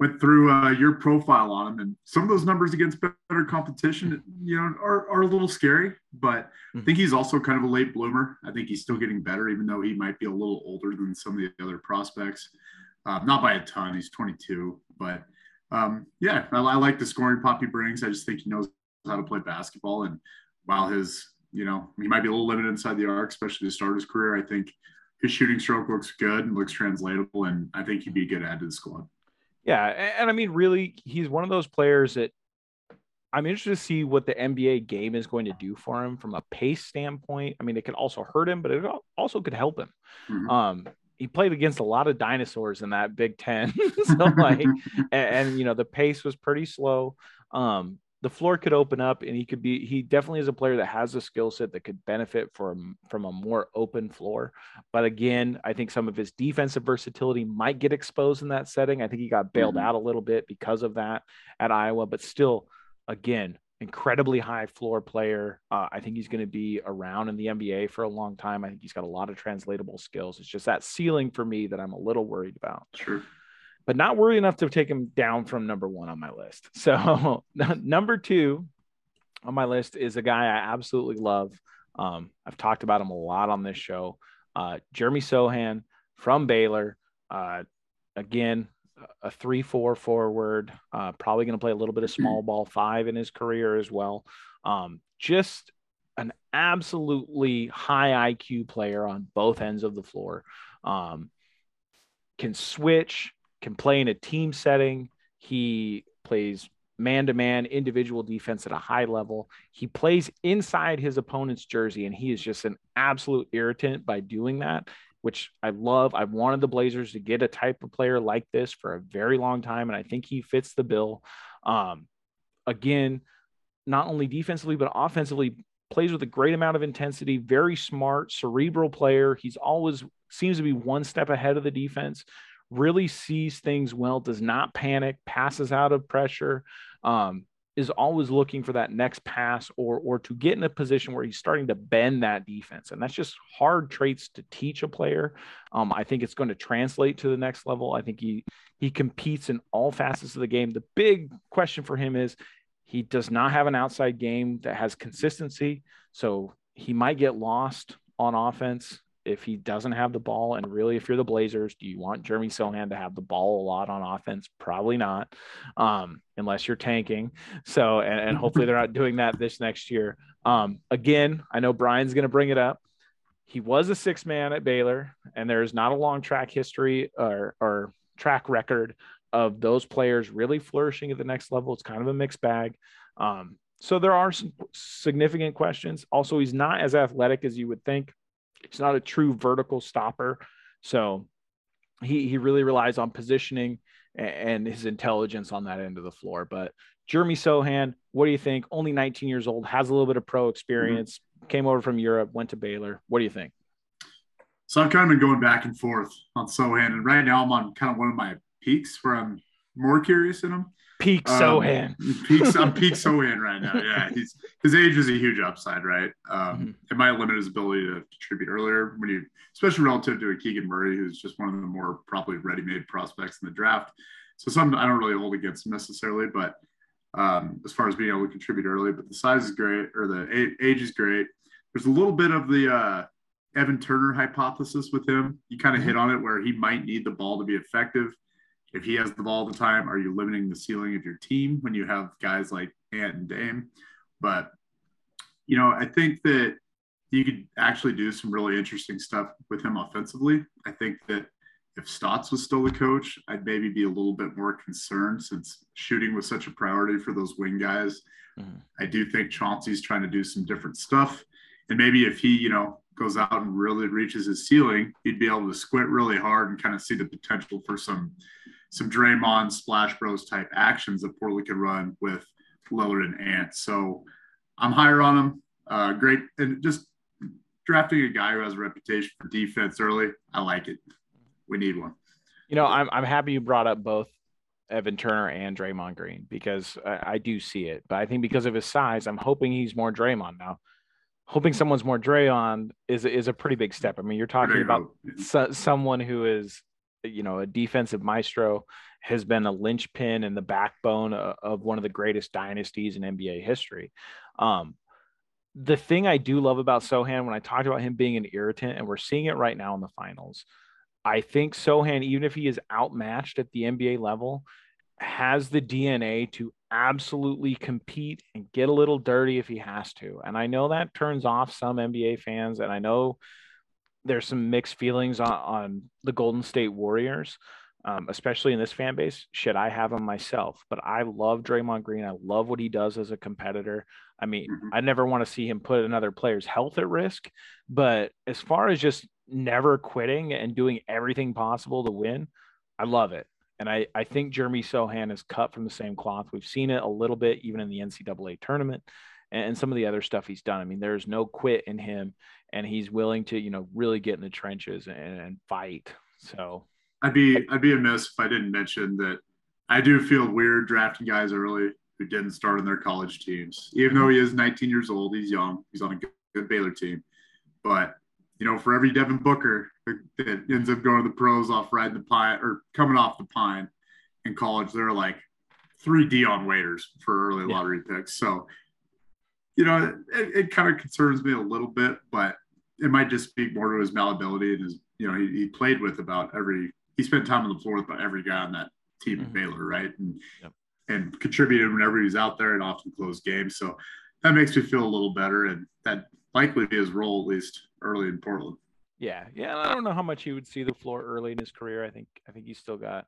went through uh, your profile on him, and some of those numbers against better competition, you know, are, are a little scary. But I think he's also kind of a late bloomer. I think he's still getting better, even though he might be a little older than some of the other prospects. Uh, not by a ton. He's 22, but um, yeah, I, I, like the scoring pop he brings. I just think he knows how to play basketball, and while his, you know, he might be a little limited inside the arc, especially to start his career, I think his shooting stroke looks good and looks translatable, and I think he'd be a good add to the squad. Yeah, and, and I mean, really, he's one of those players that I'm interested to see what the NBA game is going to do for him from a pace standpoint. I mean, it could also hurt him, but it also could help him. Mm-hmm. Um, he played against a lot of dinosaurs in that Big Ten, so like, and, and, you know, the pace was pretty slow. Um, the floor could open up and he could be he definitely is a player that has a skill set that could benefit from from a more open floor. But again i think some of his defensive versatility might get exposed in that setting. I think he got bailed mm-hmm. out a little bit because of that at iowa but still again incredibly high floor player. Uh, i think he's going to be around in the nba for a long time. I think he's got a lot of translatable skills. It's just that ceiling for me that i'm a little worried about. Sure but not worried enough to take him down from number one on my list. So number two on my list is a guy I absolutely love. Um, I've talked about him a lot on this show. Uh, Jeremy Sochan from Baylor. Uh, again, a three-four forward. Uh, probably going to play a little bit of small ball five in his career as well. Um, just an absolutely high IQ player on both ends of the floor. Um, can switch, can play in a team setting. He plays man to man individual defense at a high level. He plays inside his opponent's jersey, and he is just an absolute irritant by doing that, which I love. I've wanted the Blazers to get a type of player like this for a very long time, and I think he fits the bill. Um, again, not only defensively, but offensively, plays with a great amount of intensity, very smart, cerebral player. He's always seems to be one step ahead of the defense really sees things well, does not panic, passes out of pressure, um, is always looking for that next pass or or to get in a position where he's starting to bend that defense. And that's just hard traits to teach a player. Um, I think it's going to translate to the next level. I think he he competes in all facets of the game. The big question for him is he does not have an outside game that has consistency. So he might get lost on offense if he doesn't have the ball. And really, if you're the Blazers, do you want Jeremy Sochan to have the ball a lot on offense? Probably not, um, unless you're tanking. So, and, and hopefully they're not doing that this next year. Um, again, I know Brian's going to bring it up. He was a six man at Baylor, and there's not a long track history or, or track record of those players really flourishing at the next level. It's kind of a mixed bag. Um, so there are some significant questions. Also, he's not as athletic as you would think. He's not a true vertical stopper. So he, he really relies on positioning and, his intelligence on that end of the floor. But Jeremy Sochan, what do you think? Only 19 years old, has a little bit of pro experience, mm-hmm. came over from Europe, went to Baylor. What do you think? So I've kind of been going back and forth on Sochan, and right now I'm on kind of one of my peaks where I'm more curious in him. Peak um, Sochan. Peak, I'm peak Sochan right now. Yeah, he's his age is a huge upside, right? Um, mm-hmm. It might limit his ability to contribute earlier when you, especially relative to a Keegan Murray, who's just one of the more probably ready-made prospects in the draft. So some I don't really hold against him necessarily, but um, as far as being able to contribute early, but the size is great or the age is great. There's a little bit of the uh, Evan Turner hypothesis with him. You kind of mm-hmm. hit on it where he might need the ball to be effective if he has the ball all the time, are you limiting the ceiling of your team when you have guys like Ant and Dame? But you know, I think that you could actually do some really interesting stuff with him offensively. I think that if Stotts was still the coach, I'd maybe be a little bit more concerned since shooting was such a priority for those wing guys. Mm-hmm. I do think Chauncey's trying to do some different stuff. And maybe if he, you know, goes out and really reaches his ceiling, he'd be able to squint really hard and kind of see the potential for some some Draymond Splash Bros type actions that Portland could run with Lillard and Ant. So I'm higher on him. Uh, great. And just drafting a guy who has a reputation for defense early, I like it. We need one. You know, I'm, I'm happy you brought up both Evan Turner and Draymond Green because I, I do see it. But I think because of his size, I'm hoping he's more Draymond now. Hoping someone's more Draymond is is a pretty big step. I mean, you're talking about so, someone who is you know, a defensive maestro, has been a linchpin and the backbone of, of one of the greatest dynasties in NBA history. Um, the thing I do love about Sochan, when I talked about him being an irritant, and we're seeing it right now in the finals, I think Sochan, even if he is outmatched at the NBA level, has the DNA to absolutely compete and get a little dirty if he has to. And I know that turns off some NBA fans, and I know there's some mixed feelings on, on the Golden State Warriors, um, especially in this fan base. Should I have him myself? But I love Draymond Green. I love what he does as a competitor. I mean, mm-hmm. I never want to see him put another player's health at risk. But as far as just never quitting and doing everything possible to win, I love it. And I, I think Jeremy Sochan is cut from the same cloth. We've seen it a little bit even in the NCAA tournament and, some of the other stuff he's done. I mean, there's no quit in him, and he's willing to, you know, really get in the trenches and, and fight. So I'd be I'd be amiss if I didn't mention that I do feel weird drafting guys early who didn't start on their college teams. Even though he is 19 years old, he's young. He's on a good, good Baylor team, but you know, for every Devin Booker that ends up going to the pros off riding the pine or coming off the pine in college, there are like three Dion Waiters for early lottery yeah. picks. So you know, it, it kind of concerns me a little bit, but it might just speak more to his malleability and his, you know, he, he played with about every, he spent time on the floor with about every guy on that team mm-hmm. Baylor, right? And, yep. and contributed whenever he was out there and often closed games. So that makes me feel a little better. And that likely be his role, at least early in Portland. Yeah. Yeah. I don't know how much he would see the floor early in his career. I think, I think he's still got,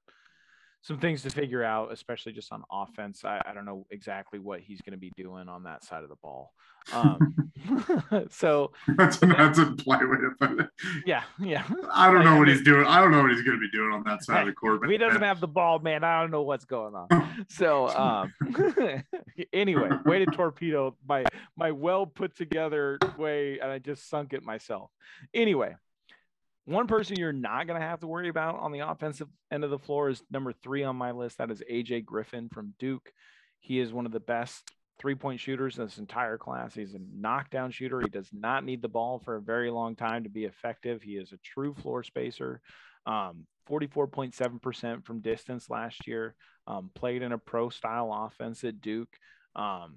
some things to figure out, especially just on offense. I, I don't know exactly what he's going to be doing on that side of the ball. Um, so that's, that's a polite way to put it. Yeah, yeah. I don't know what I mean, he's doing. I don't know what he's going to be doing on that side of the court. If he doesn't have the ball, man, I don't know what's going on. so, um, anyway, way to torpedo my my well put together way, and I just sunk it myself. Anyway, one person you're not going to have to worry about on the offensive end of the floor is number three on my list. That is AJ Griffin from Duke. He is one of the best three point shooters in this entire class. He's a knockdown shooter. He does not need the ball for a very long time to be effective. He is a true floor spacer. Um, 44.7% from distance last year. Um, played in a pro style offense at Duke. Um,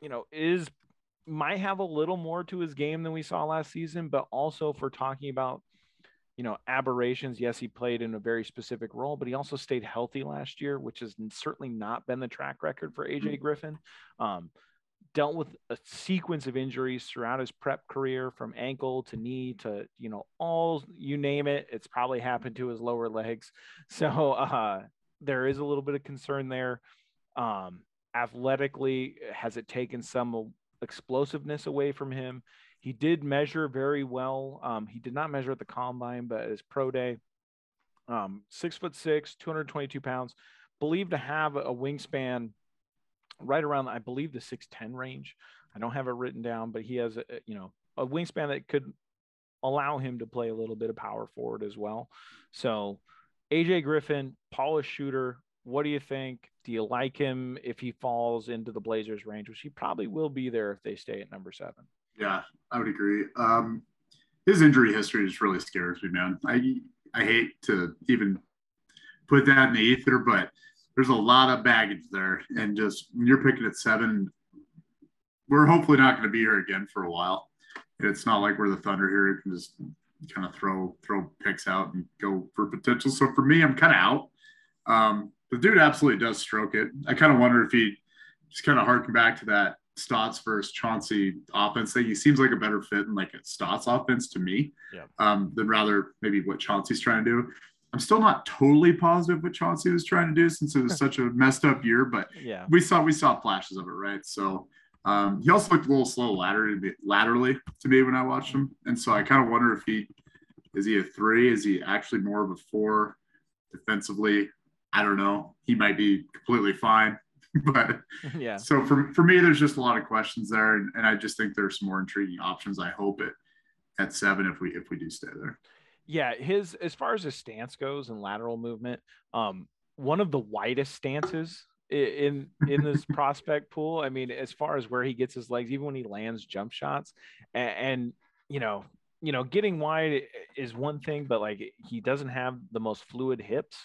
you know, is might have a little more to his game than we saw last season, but also for talking about you know, aberrations. Yes, he played in a very specific role, but he also stayed healthy last year, which has certainly not been the track record for AJ mm-hmm. Griffin. Um, dealt with a sequence of injuries throughout his prep career from ankle to knee to you know all you name it it's probably happened to his lower legs so uh, there is a little bit of concern there um, athletically has it taken some explosiveness away from him he did measure very well. Um, he did not measure at the combine, but at his pro day, um, six foot six, 222 pounds, believed to have a wingspan right around, I believe, the 6'10 range. I don't have it written down, but he has, a, you know, a wingspan that could allow him to play a little bit of power forward as well. So, AJ Griffin, polished shooter, what do you think? Do you like him if he falls into the Blazers range, which he probably will be there if they stay at number seven? Yeah, I would agree. Um, his injury history just really scares me, man. I I hate to even put that in the ether, but there's a lot of baggage there, and just when you're picking at seven, we're hopefully not going to be here again for a while. It's not like we're the Thunder here; you can just kind of throw throw picks out and go for potential. So for me, I'm kind of out. Um, the dude absolutely does stroke it. I kind of wonder if he just kind of harken back to that Stotts versus Chauncey offense thing. He seems like a better fit in like a Stotts offense to me yeah. um, than rather maybe what Chauncey's trying to do. I'm still not totally positive what Chauncey was trying to do since it was such a messed up year, but yeah, we saw we saw flashes of it, right? So um, he also looked a little slow laterally, laterally to me when I watched him, and so I kind of wonder if he is he a three? Is he actually more of a four defensively? I don't know. He might be completely fine. but yeah. So for, for me, there's just a lot of questions there, and, and I just think there's some more intriguing options. I hope it at seven if we if we do stay there. Yeah, his as far as his stance goes and lateral movement, um, one of the widest stances in in this prospect pool. I mean, as far as where he gets his legs, even when he lands jump shots, and, and you know, you know, getting wide is one thing, but like he doesn't have the most fluid hips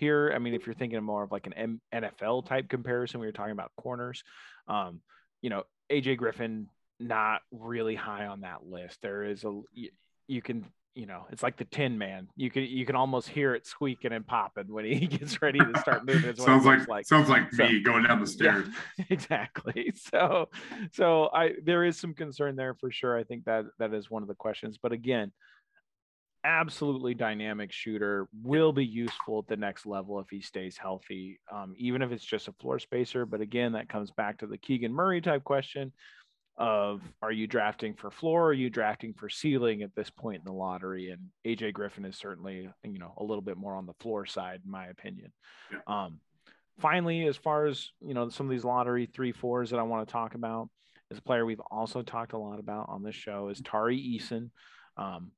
here. I mean, if you're thinking more of like an M- NFL type comparison, we were talking about corners. Um, you know, AJ Griffin not really high on that list. There is a you, you can you know, it's like the Tin Man. You can you can almost hear it squeaking and popping when he gets ready to start moving. sounds like, like, sounds like so, me going down the stairs. Yeah, exactly. So so I there is some concern there for sure. I think that that is one of the questions. But again, absolutely dynamic shooter will be useful at the next level if he stays healthy, um, even if it's just a floor spacer. But again, that comes back to the Keegan Murray type question of are you drafting for floor? Or are you drafting for ceiling at this point in the lottery? And aj griffin is certainly you know a little bit more on the floor side in my opinion. Yeah. um finally as far as you know some of these lottery three fours that i want to talk about is a player we've also talked a lot about on this show is tari eason. Um,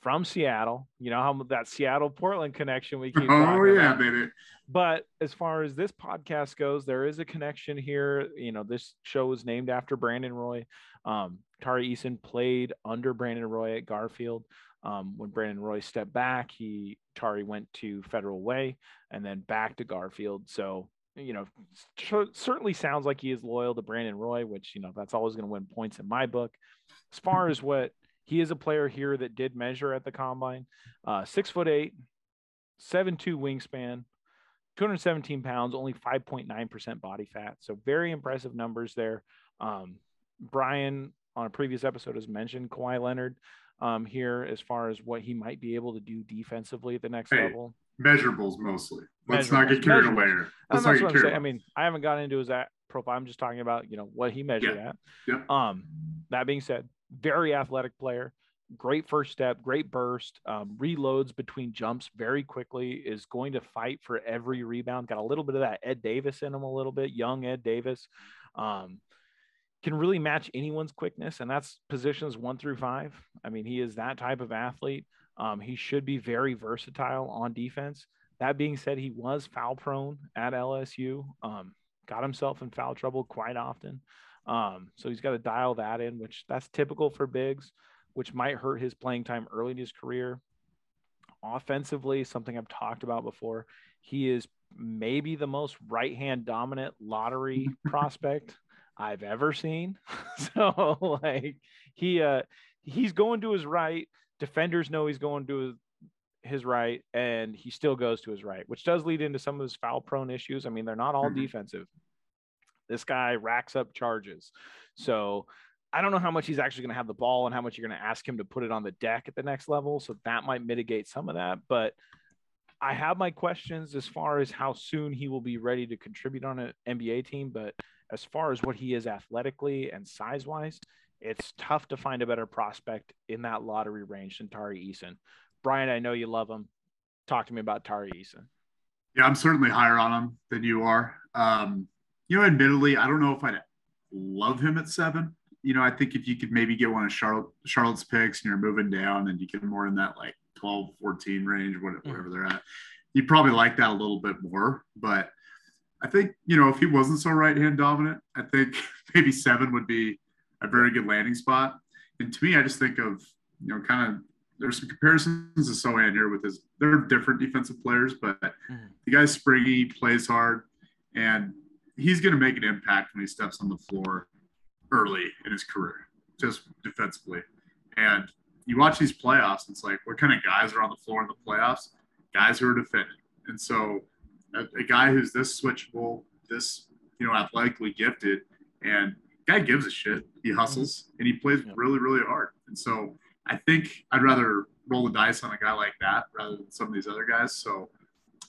from Seattle. You know how that Seattle Portland connection we keep. Oh yeah, about. baby. But as far as this podcast goes, there is a connection here. You know, this show was named after Brandon Roy. Um, Tari Eason played under Brandon Roy at Garfield. Um, when Brandon Roy stepped back, he Tari went to Federal Way and then back to Garfield. So you know, certainly sounds like he is loyal to Brandon Roy, which you know that's always going to win points in my book. As far as what he is a player here that did measure at the combine. Uh, six foot eight, seven two wingspan, 217 pounds, only 5.9% body fat. So very impressive numbers there. Um, Brian on a previous episode has mentioned Kawhi Leonard um, here as far as what he might be able to do defensively at the next hey, level. Measurables mostly. Let's measurables. not get carried away. Let's not get carried away. I mean, I haven't gotten into his profile. I'm just talking about you know what he measured yeah. at. Yeah. Um, that being said, very athletic player, great first step, great burst, um, reloads between jumps very quickly, is going to fight for every rebound. Got a little bit of that Ed Davis in him, a little bit, young Ed Davis. Um, can really match anyone's quickness, and that's positions one through five. I mean, he is that type of athlete. Um, he should be very versatile on defense. That being said, he was foul prone at LSU, um, got himself in foul trouble quite often. Um, so he's got to dial that in, which that's typical for bigs, which might hurt his playing time early in his career. Offensively, something I've talked about before, he is maybe the most right hand dominant lottery prospect I've ever seen. so like he uh he's going to his right. Defenders know he's going to his, his right, and he still goes to his right, which does lead into some of his foul prone issues. I mean, they're not all mm-hmm. defensive. This guy racks up charges. So I don't know how much he's actually going to have the ball and how much you're going to ask him to put it on the deck at the next level. So that might mitigate some of that. But I have my questions as far as how soon he will be ready to contribute on an NBA team. But as far as what he is athletically and size wise, it's tough to find a better prospect in that lottery range than Tari Eason. Brian, I know you love him. Talk to me about Tari Eason. Yeah, I'm certainly higher on him than you are. Um, you know, admittedly, I don't know if I'd love him at seven. You know, I think if you could maybe get one of Charlotte Charlotte's picks and you're moving down and you get more in that like 12, 14 range, whatever, mm. whatever they're at, he probably like that a little bit more. But I think, you know, if he wasn't so right hand dominant, I think maybe seven would be a very good landing spot. And to me, I just think of, you know, kind of there's some comparisons to Sochan here with his they're different defensive players, but mm. the guy's springy, plays hard, and he's gonna make an impact when he steps on the floor early in his career, just defensively. And you watch these playoffs, it's like what kind of guys are on the floor in the playoffs? Guys who are defending. And so a, a guy who's this switchable, this you know, athletically gifted, and guy gives a shit. He hustles mm-hmm. and he plays really, really hard. And so I think I'd rather roll the dice on a guy like that rather than some of these other guys. So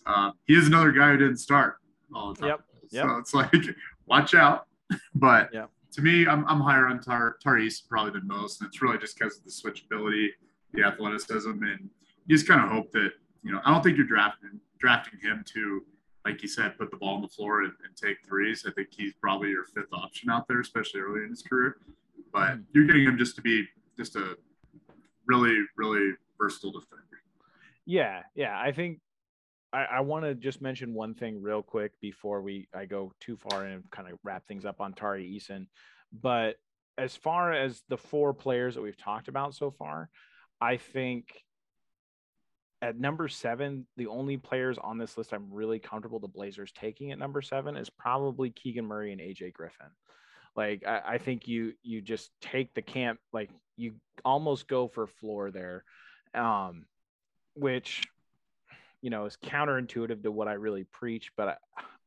uh, he is another guy who didn't start all the time. Yep. Yep. So it's like, watch out. but yep. to me, I'm, I'm higher on Tar, Tar East probably than most. And it's really just because of the switchability, the athleticism. And you just kind of hope that, you know, I don't think you're drafting, drafting him to, like you said, put the ball on the floor and, and take threes. I think he's probably your fifth option out there, especially early in his career. But mm-hmm. you're getting him just to be just a really, really versatile defender. Yeah, yeah. I think I, I want to just mention one thing real quick before we I go too far and kind of wrap things up on Tari Eason. But as far as the four players that we've talked about so far, I think at number seven, the only players on this list I'm really comfortable the Blazers taking at number seven is probably Keegan Murray and AJ Griffin. Like I, I think you you just take the camp like you almost go for floor there, um, which you know is counterintuitive to what I really preach. But I,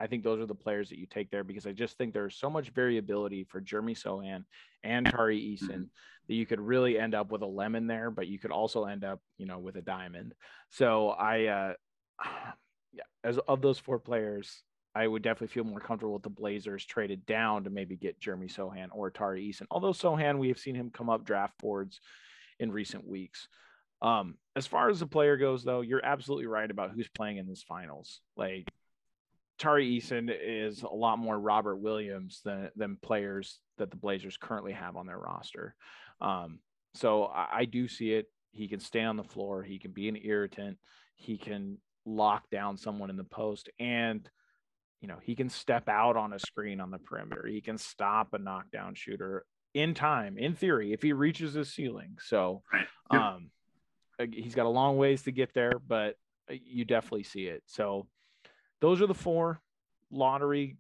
I think those are the players that you take there because I just think there's so much variability for Jeremy Sochan and Tari Eason mm-hmm. that you could really end up with a lemon there, but you could also end up you know with a diamond. So I. Uh, yeah, as of those four players, I would definitely feel more comfortable with the Blazers traded down to maybe get Jeremy Sochan or Tari Eason. Although Sochan, we have seen him come up draft boards in recent weeks. Um, as far as the player goes, though, you're absolutely right about who's playing in this finals. Like Tari Eason is a lot more Robert Williams than than players that the Blazers currently have on their roster. Um, so I, I do see it. He can stay on the floor. He can be an irritant. He can lock down someone in the post and you know, he can step out on a screen on the perimeter. He can stop a knockdown shooter in time, in theory, if he reaches his ceiling. So, um, he's got a long ways to get there, but uh, you definitely see it. So, those are the four lottery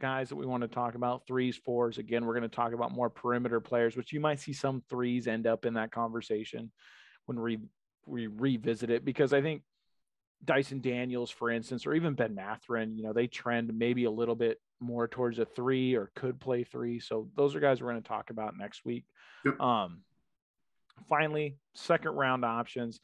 guys that we want to talk about threes, fours. Again, we're going to talk about more perimeter players, which you might see some threes end up in that conversation when we, we revisit it because I think Dyson Daniels, for instance, or even Ben Mathurin, you know, they trend maybe a little bit more towards a three or could play three. So those are guys we're going to talk about next week. Yep. Um, finally, second round options.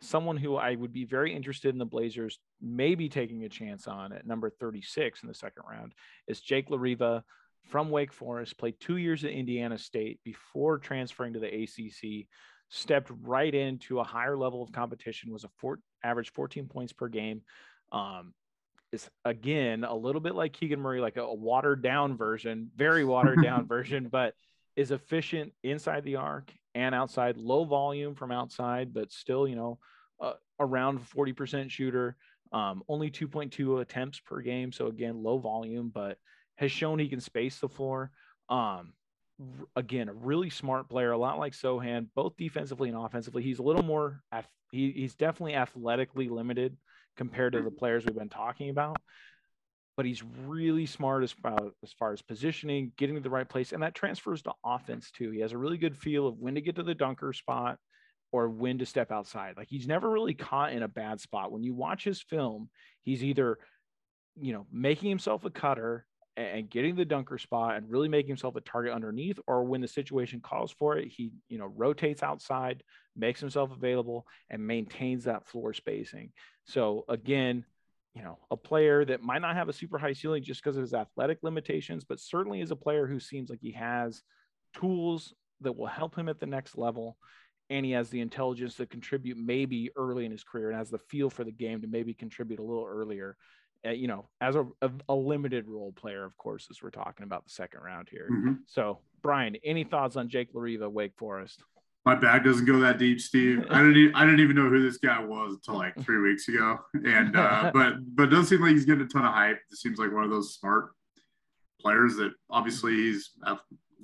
Someone who I would be very interested in the Blazers maybe taking a chance on at number 36 in the second round is Jake LaRavia from Wake Forest, played two years at Indiana State before transferring to the ACC stepped right into a higher level of competition, was a four, average 14 points per game. Um, is again a little bit like Keegan Murray, like a, a watered down version, very watered down version, but is efficient inside the arc and outside, low volume from outside, but still, you know, uh, around 40% shooter, um, only 2.2 attempts per game. So again, low volume, but has shown he can space the floor. Um, again, a really smart player, a lot like Sochan, both defensively and offensively. He's a little more, he, he's definitely athletically limited compared to the players we've been talking about. But he's really smart as far, as far as positioning, getting to the right place, and that transfers to offense too. He has a really good feel of when to get to the dunker spot or when to step outside. Like he's never really caught in a bad spot. When you watch his film, he's either, you know, making himself a cutter and getting the dunker spot and really making himself a target underneath or when the situation calls for it he you know rotates outside makes himself available and maintains that floor spacing so again you know a player that might not have a super high ceiling just because of his athletic limitations but certainly is a player who seems like he has tools that will help him at the next level and he has the intelligence to contribute maybe early in his career and has the feel for the game to maybe contribute a little earlier uh, you know, as a, a, a, limited role player, of course, as we're talking about the second round here. Mm-hmm. So, Brian, any thoughts on Jake LaRavia, Wake Forest? My bag doesn't go that deep, Steve. I didn't. Even, I didn't even know who this guy was until like three weeks ago. And uh, but but it doesn't seem like he's getting a ton of hype. It seems like one of those smart players that obviously he's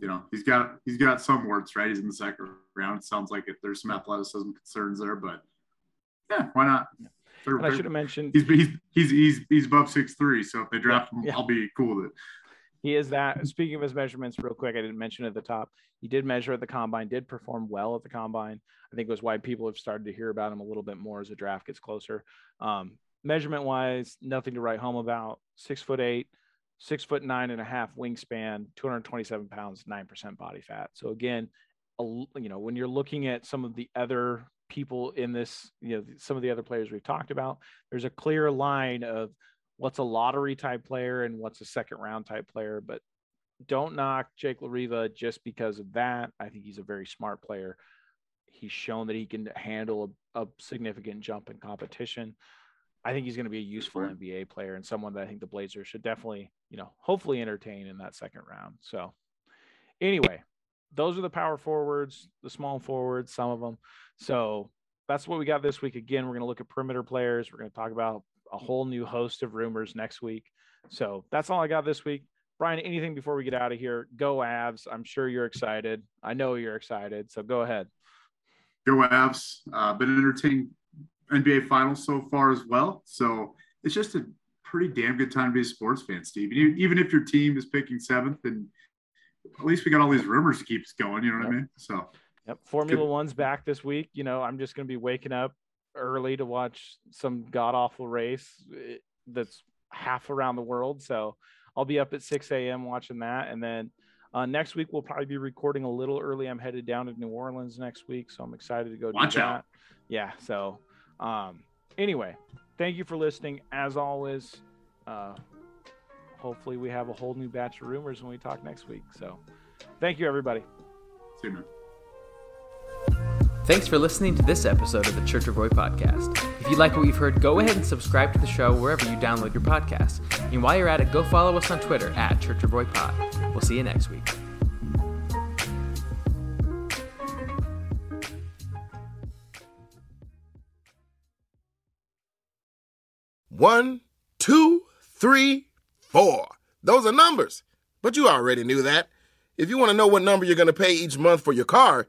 you know he's got he's got some words right. He's in the second round. It sounds like it, there's some athleticism concerns there, but yeah, why not? I should have mentioned he's he's he's he's, he's above six three. So if they draft him, yeah. I'll be cool with it. He is that. Speaking of his measurements, real quick, I didn't mention at the top. He did measure at the combine, did perform well at the combine. I think it was why people have started to hear about him a little bit more as the draft gets closer. Um, measurement wise, nothing to write home about. Six foot eight, six foot nine and a half wingspan, 227 pounds, 9% body fat. So again, a, you know, when you're looking at some of the other people in this, you know, some of the other players we've talked about, there's a clear line of what's a lottery type player and what's a second round type player. But don't knock Jake LaRavia just because of that. I think he's a very smart player. He's shown that he can handle a, a significant jump in competition. I think he's going to be a useful NBA player and someone that I think the Blazers should definitely, you know, hopefully entertain in that second round. So, anyway, those are the power forwards, the small forwards, some of them. So, that's what we got this week. Again, we're going to look at perimeter players. We're going to talk about a whole new host of rumors next week. So that's all I got this week. Brian, anything before we get out of here? Go Avs. I'm sure you're excited. I know you're excited. So go ahead. Go Avs. Uh, been entertaining NBA finals so far as well. So it's just a pretty damn good time to be a sports fan, Steve. Even if your team is picking seventh, and at least we got all these rumors to keep us going. You know what yep. I mean? So. Yep. Formula. One's back this week. You know, I'm just going to be waking up early to watch some god awful race eh, that's half around the world. So I'll be up at 6 a.m. watching that. And then uh, next week, we'll probably be recording a little early. I'm headed down to New Orleans next week. So I'm excited to go watch do that. Yeah. So um, anyway, thank you for listening. As always, uh, hopefully we have a whole new batch of rumors when we talk next week. So thank you, everybody. See you, man. Thanks for listening to this episode of the Church of Roy podcast. If you like what you've heard, go ahead and subscribe to the show wherever you download your podcast. And while you're at it, go follow us on Twitter at Church of Roy Pod. We'll see you next week. One, two, three, four. Those are numbers. But you already knew that. If you want to know what number you're going to pay each month for your car,